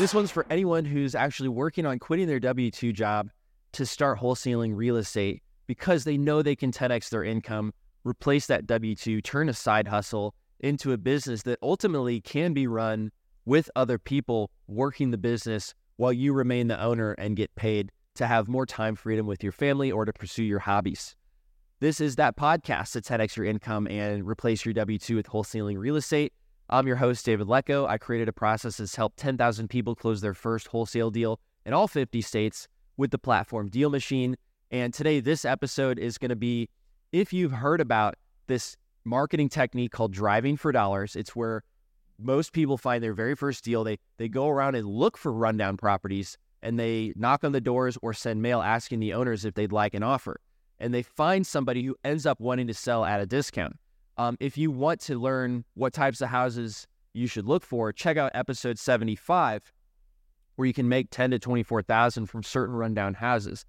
This one's for anyone who's actually working on quitting their W 2 job to start wholesaling real estate because they know they can 10x their income, replace that W 2, turn a side hustle into a business that ultimately can be run with other people working the business while you remain the owner and get paid to have more time freedom with your family or to pursue your hobbies. This is that podcast to 10x your income and replace your W 2 with wholesaling real estate. I'm your host, David Lecko. I created a process that's helped 10,000 people close their first wholesale deal in all 50 states with the platform Deal Machine. And today, this episode is going to be if you've heard about this marketing technique called driving for dollars, it's where most people find their very first deal. They, they go around and look for rundown properties and they knock on the doors or send mail asking the owners if they'd like an offer. And they find somebody who ends up wanting to sell at a discount. Um, if you want to learn what types of houses you should look for, check out episode 75, where you can make 10 to 24,000 from certain rundown houses.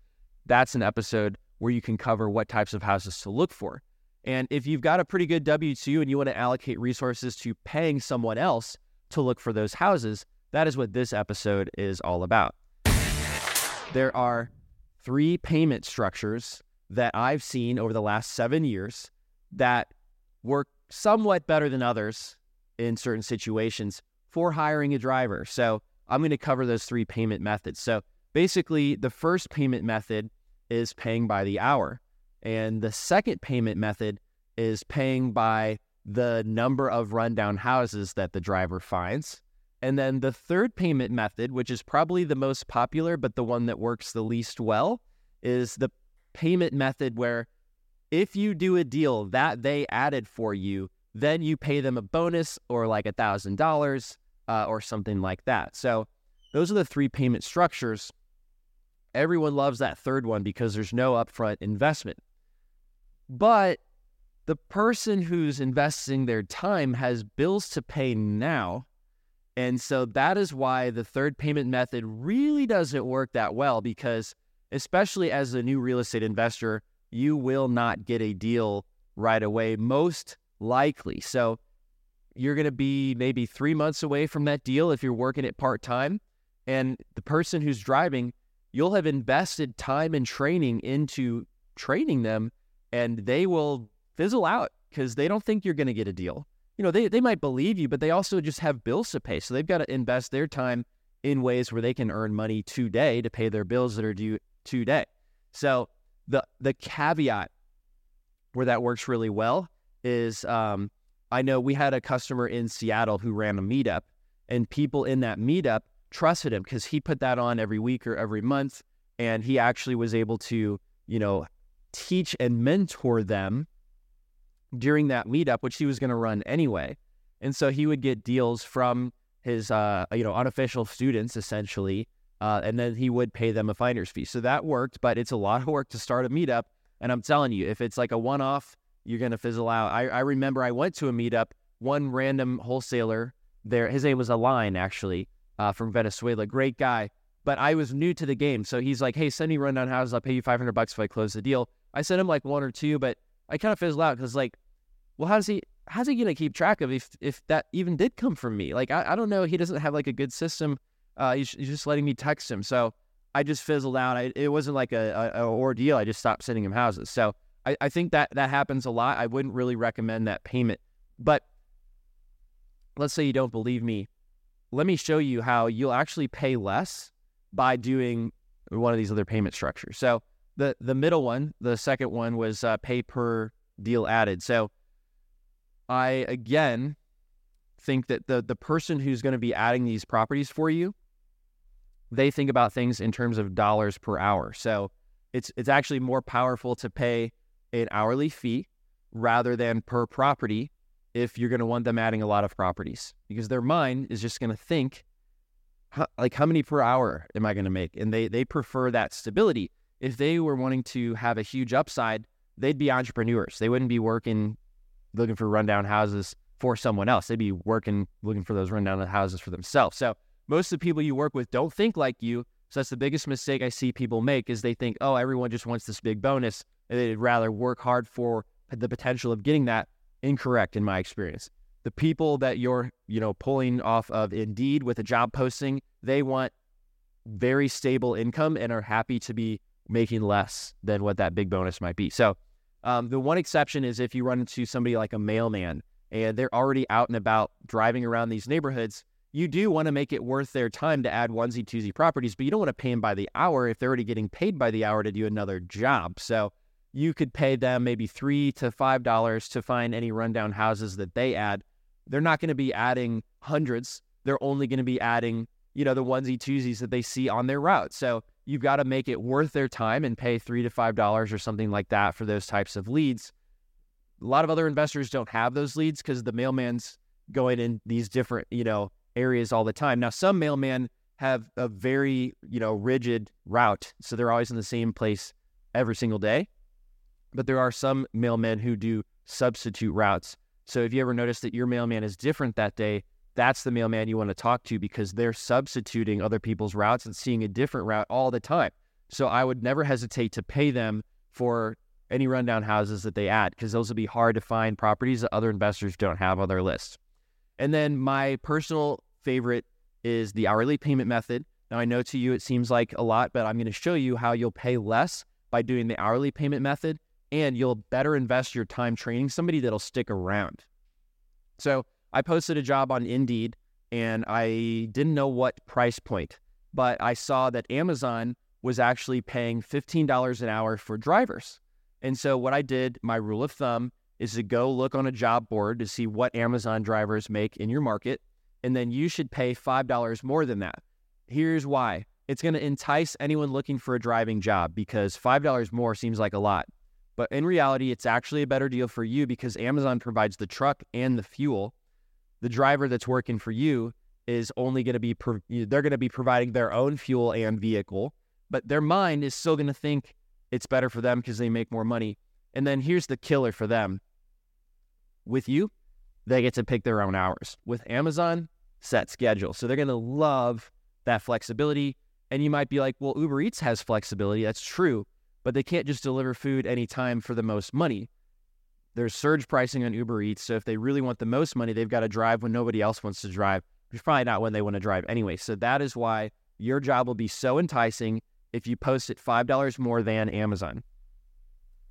That's an episode where you can cover what types of houses to look for. And if you've got a pretty good W 2 and you want to allocate resources to paying someone else to look for those houses, that is what this episode is all about. There are three payment structures that I've seen over the last seven years that work somewhat better than others in certain situations for hiring a driver. So I'm going to cover those three payment methods. So basically, the first payment method is paying by the hour, and the second payment method is paying by the number of rundown houses that the driver finds. And then the third payment method, which is probably the most popular, but the one that works the least well, is the payment method where if you do a deal that they added for you, then you pay them a bonus or like a thousand dollars uh, or something like that. So those are the three payment structures. Everyone loves that third one because there's no upfront investment. But the person who's investing their time has bills to pay now. And so that is why the third payment method really doesn't work that well because, especially as a new real estate investor, you will not get a deal right away, most likely. So you're going to be maybe three months away from that deal if you're working it part time. And the person who's driving, you'll have invested time and training into training them, and they will fizzle out because they don't think you're going to get a deal. You know, they, they might believe you, but they also just have bills to pay. So they've got to invest their time in ways where they can earn money today to pay their bills that are due today. So the the caveat where that works really well is um, I know we had a customer in Seattle who ran a meetup, and people in that meetup trusted him because he put that on every week or every month, and he actually was able to you know teach and mentor them during that meetup, which he was going to run anyway. And so he would get deals from his uh, you know unofficial students essentially uh, and then he would pay them a finder's fee. So that worked, but it's a lot of work to start a meetup. And I'm telling you, if it's like a one off, you're going to fizzle out. I, I remember I went to a meetup, one random wholesaler there, his name was Align actually, uh, from Venezuela, great guy. But I was new to the game. So he's like, hey, send me rundown houses. I'll pay you 500 bucks if I close the deal. I sent him like one or two, but I kind of fizzled out because like, well, how's he, how's he going to keep track of if, if that even did come from me? Like, I, I don't know. He doesn't have like a good system uh, he's, he's, just letting me text him. So I just fizzled out. I, it wasn't like a, a, a, ordeal. I just stopped sending him houses. So I, I think that that happens a lot. I wouldn't really recommend that payment. But let's say you don't believe me. Let me show you how you'll actually pay less by doing one of these other payment structures. So the the middle one, the second one was uh, pay per deal added. So I again think that the the person who's going to be adding these properties for you they think about things in terms of dollars per hour. So it's it's actually more powerful to pay an hourly fee rather than per property if you're going to want them adding a lot of properties because their mind is just going to think like how many per hour am I going to make and they they prefer that stability. If they were wanting to have a huge upside, they'd be entrepreneurs. They wouldn't be working looking for rundown houses for someone else. They'd be working looking for those rundown houses for themselves. So most of the people you work with don't think like you. So that's the biggest mistake I see people make is they think, oh, everyone just wants this big bonus and they'd rather work hard for the potential of getting that. Incorrect in my experience. the people that you're, you know, pulling off of Indeed with a job posting, they want very stable income and are happy to be making less than what that big bonus might be. So, um, the one exception is if you run into somebody like a mailman and they're already out and about driving around these neighborhoods, you do want to make it worth their time to add onesie twosie properties, but you don't want to pay them by the hour if they're already getting paid by the hour to do another job. So you could pay them maybe three to five dollars to find any rundown houses that they add. They're not going to be adding hundreds. They're only going to be adding, you know, the onesie twosies that they see on their route. So you've got to make it worth their time and pay three to five dollars or something like that for those types of leads. A lot of other investors don't have those leads because the mailman's going in these different, you know, areas all the time. Now, some mailmen have a very, you know, rigid route. So they're always in the same place every single day. But there are some mailmen who do substitute routes. So if you ever notice that your mailman is different that day, that's the mailman you want to talk to because they're substituting other people's routes and seeing a different route all the time. So I would never hesitate to pay them for any rundown houses that they add because those will be hard to find properties that other investors don't have on their list. And then my personal favorite is the hourly payment method. Now, I know to you it seems like a lot, but I'm going to show you how you'll pay less by doing the hourly payment method and you'll better invest your time training somebody that'll stick around. So, I posted a job on Indeed and I didn't know what price point, but I saw that Amazon was actually paying $15 an hour for drivers. And so, what I did, my rule of thumb is to go look on a job board to see what Amazon drivers make in your market. And then you should pay $5 more than that. Here's why it's going to entice anyone looking for a driving job because $5 more seems like a lot. But in reality, it's actually a better deal for you because Amazon provides the truck and the fuel. The driver that's working for you is only going to be, they're going to be providing their own fuel and vehicle, but their mind is still going to think it's better for them because they make more money. And then here's the killer for them with you, they get to pick their own hours. With Amazon, set schedule. So they're going to love that flexibility. And you might be like, well, Uber Eats has flexibility. That's true. But they can't just deliver food anytime for the most money. There's surge pricing on Uber Eats. So if they really want the most money, they've got to drive when nobody else wants to drive. It's probably not when they want to drive anyway. So that is why your job will be so enticing if you post it $5 more than Amazon.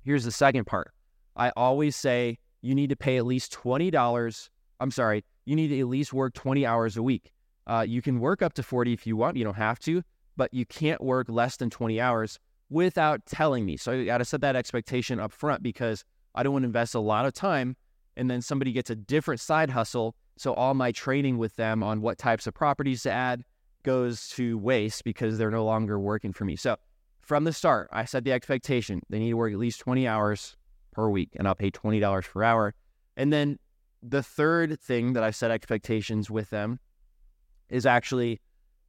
Here's the second part. I always say you need to pay at least $20. I'm sorry, you need to at least work 20 hours a week. Uh, you can work up to 40 if you want, you don't have to, but you can't work less than 20 hours without telling me. So you got to set that expectation up front because I don't want to invest a lot of time and then somebody gets a different side hustle. So all my training with them on what types of properties to add goes to waste because they're no longer working for me. So from the start, I set the expectation they need to work at least 20 hours per week and I'll pay $20 per hour. And then the third thing that I set expectations with them is actually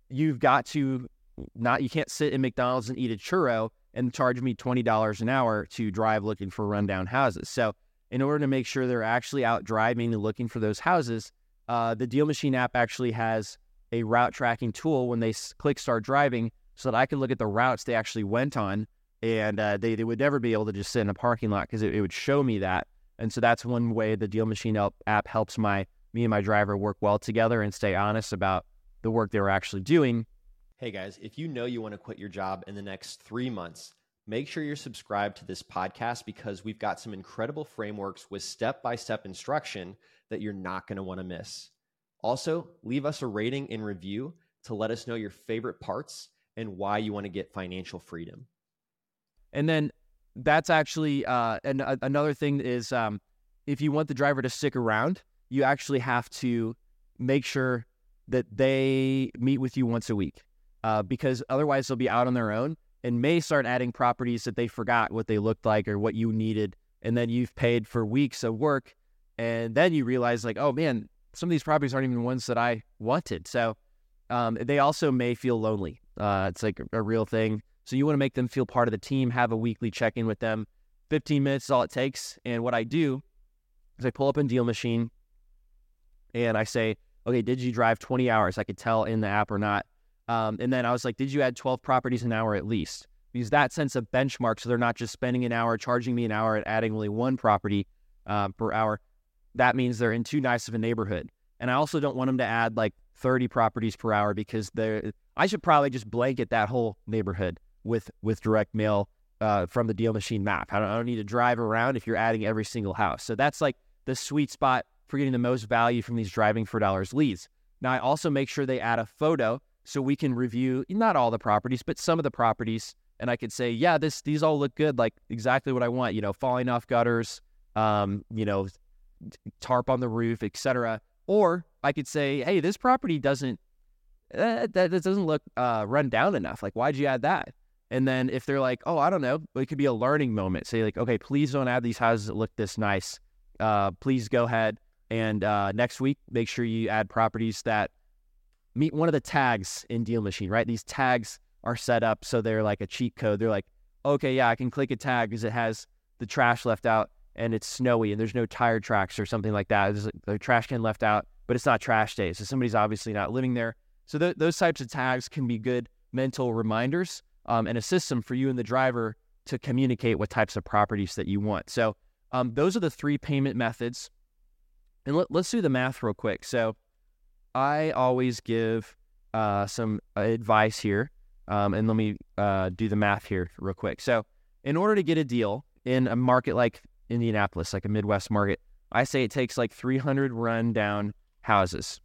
you've got to not you can't sit in McDonald's and eat a churro and charge me $20 an hour to drive looking for rundown houses. So in order to make sure they're actually out driving and looking for those houses, uh, the Deal Machine app actually has a route tracking tool when they click start driving so that I can look at the routes they actually went on and uh, they, they would never be able to just sit in a parking lot because it, it, would show me that. And so that's one way the Deal Machine app helps my me and my driver work well together and stay honest about the work they were actually doing. Hey guys, if you know you want to quit your job in the next three months, make sure you're subscribed to this podcast because we've got some incredible frameworks with step by step instruction that you're not going to want to miss. Also, leave us a rating and review to let us know your favorite parts and why you want to get financial freedom. And then that's actually uh, and another thing is um, if you want the driver to stick around, you actually have to make sure that they meet with you once a week uh, because otherwise they'll be out on their own and may start adding properties that they forgot what they looked like or what you needed. And then you've paid for weeks of work. And then you realize, like, oh man, some of these properties aren't even ones that I wanted. So um, they also may feel lonely. Uh, it's like a real thing. So you want to make them feel part of the team, have a weekly check in with them. 15 minutes is all it takes. And what I do is I pull up in Deal Machine and I say, okay, did you drive 20 hours? I could tell in the app or not. Um, and then I was like, did you add 12 properties an hour at least? Because that sense of benchmark, so they're not just spending an hour, charging me an hour, and adding only one property uh, per hour. that means they're in too nice of a neighborhood. And I also don't want them to add like 30 properties per hour because they're, I should probably just blanket that whole neighborhood with, with direct mail uh, from the deal machine map. I don't, I don't need to drive around if you're adding every single house. So that's like the sweet spot for getting the most value from these driving for dollars leads. Now, I also make sure they add a photo so we can review not all the properties, but some of the properties. And I could say, yeah, this these all look good, like exactly what I want. You know, falling off gutters, um, you know, tarp on the roof, etc. Or I could say, hey, this property doesn't uh, that, that doesn't look uh, run down enough. Like, why'd you add that? And then if they're like, oh, I don't know, it could be a learning moment. Say like, okay, please don't add these houses that look this nice. Uh, please go ahead and uh, next week make sure you add properties that meet one of the tags in Deal Machine. Right, these tags are set up so they're like a cheat code. They're like, okay, yeah, I can click a tag because it has the trash left out and it's snowy and there's no tire tracks or something like that. There's a, trash can left out, but it's not trash day. So somebody's obviously not living there. So th- those types of tags can be good mental reminders um, and a system for you and the driver to communicate what types of properties that you want. So um, those are the three payment methods. And let, us do the math real quick. So I always give uh, some advice here. Um, and let me uh, do the math here real quick. So in order to get a deal in a market like Indianapolis, like a Midwest market, I say it takes like 300 run down houses.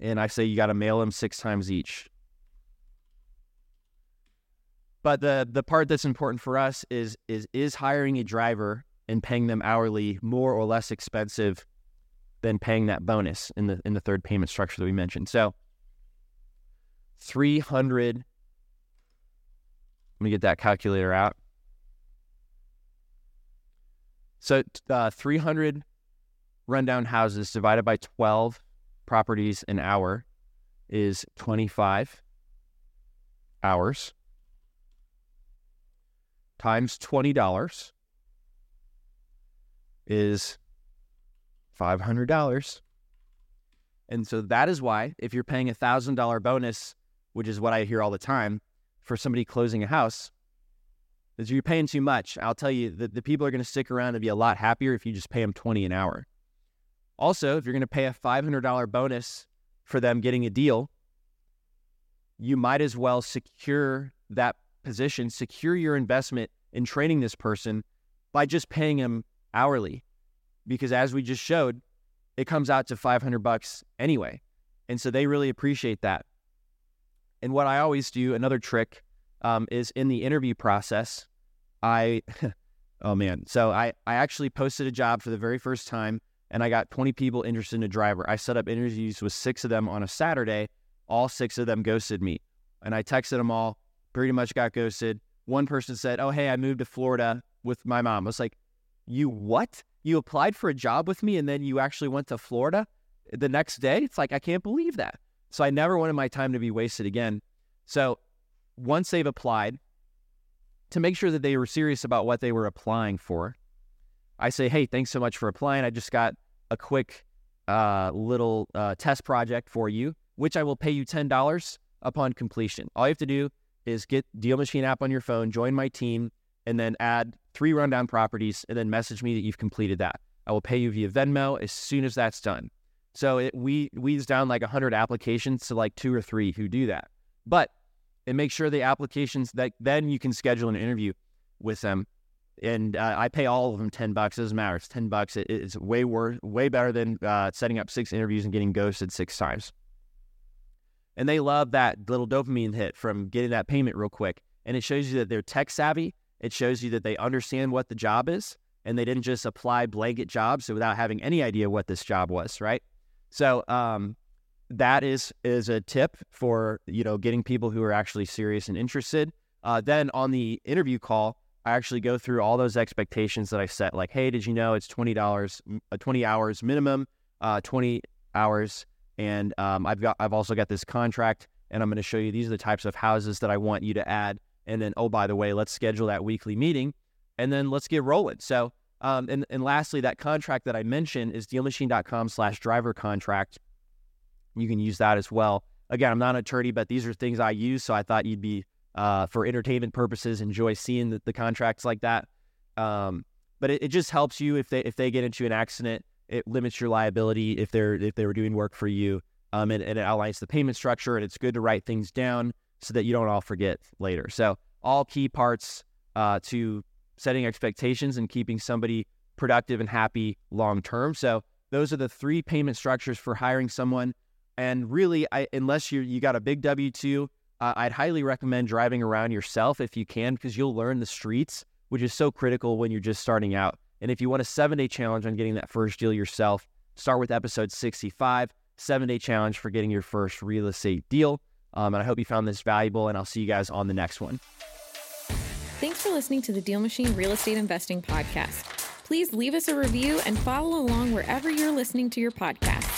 And I say you got to mail them six times each. But the the part that's important for us is is is hiring a driver and paying them hourly more or less expensive than paying that bonus in the in the third payment structure that we mentioned. So 300 let me get that calculator out. So uh, 300 rundown houses divided by 12 properties an hour is 25 hours times $20 is $500. And so that is why, if you're paying a $1,000 bonus, which is what I hear all the time for somebody closing a house, is you're paying too much. I'll tell you that the people are going to stick around and be a lot happier if you just pay them 20 an hour. Also, if you're going to pay a $500 bonus for them getting a deal, you might as well secure that position, secure your investment in training this person by just paying him hourly. Because as we just showed, it comes out to 500 bucks anyway. And so they really appreciate that. And what I always do, another trick, um, is in the interview process, I, oh man, so I, I actually posted a job for the very first time and I got 20 people interested in a driver. I set up interviews with six of them on a Saturday. All six of them ghosted me. And I texted them all, pretty much got ghosted. One person said, Oh, hey, I moved to Florida with my mom. I was like, You what? You applied for a job with me and then you actually went to Florida the next day? It's like, I can't believe that. So I never wanted my time to be wasted again. So once they've applied, to make sure that they were serious about what they were applying for, I say, hey, thanks so much for applying. I just got a quick uh, little uh, test project for you, which I will pay you $10 upon completion. All you have to do is get Deal Machine app on your phone, join my team, and then add three rundown properties, and then message me that you've completed that. I will pay you via Venmo as soon as that's done. So it we weeds down like 100 applications to like two or three who do that. But and make sure the applications that then you can schedule an interview with them. And uh, I pay all of them 10 bucks. It doesn't matter. It's 10 bucks. It, it's way worse, way better than uh, setting up six interviews and getting ghosted six times. And they love that little dopamine hit from getting that payment real quick. And it shows you that they're tech savvy. It shows you that they understand what the job is and they didn't just apply blanket jobs without having any idea what this job was, right? So um, that is is a tip for you know getting people who are actually serious and interested. Uh, then on the interview call, I actually go through all those expectations that I set. Like, hey, did you know it's twenty dollars, uh, twenty hours minimum, uh, twenty hours, and um, I've got I've also got this contract, and I'm going to show you these are the types of houses that I want you to add. And then, oh by the way, let's schedule that weekly meeting, and then let's get rolling. So um, and, and lastly, that contract that I mentioned is dealmachine.com slash driver contract. You can use that as well. Again, I'm not an attorney, but these are things I use. So I thought you'd be, uh, for entertainment purposes, enjoy seeing the, the contracts like that. Um, but it, it just helps you if they if they get into an accident It limits your liability if they're if they were doing work for you. Um, and, and it outlines the payment structure, and it's good to write things down so that you don't all forget later. So all key parts uh, to setting expectations and keeping somebody productive and happy long term. So those are the three payment structures for hiring someone. And really, I, unless you you got a big W two, uh, I'd highly recommend driving around yourself if you can, because you'll learn the streets, which is so critical when you're just starting out. And if you want a seven day challenge on getting that first deal yourself, start with episode 65, seven day challenge for getting your first real estate deal. Um, and I hope you found this valuable, and I'll see you guys on the next one. Thanks for listening to the Deal Machine Real Estate Investing Podcast. Please leave us a review and follow along wherever you're listening to your podcast.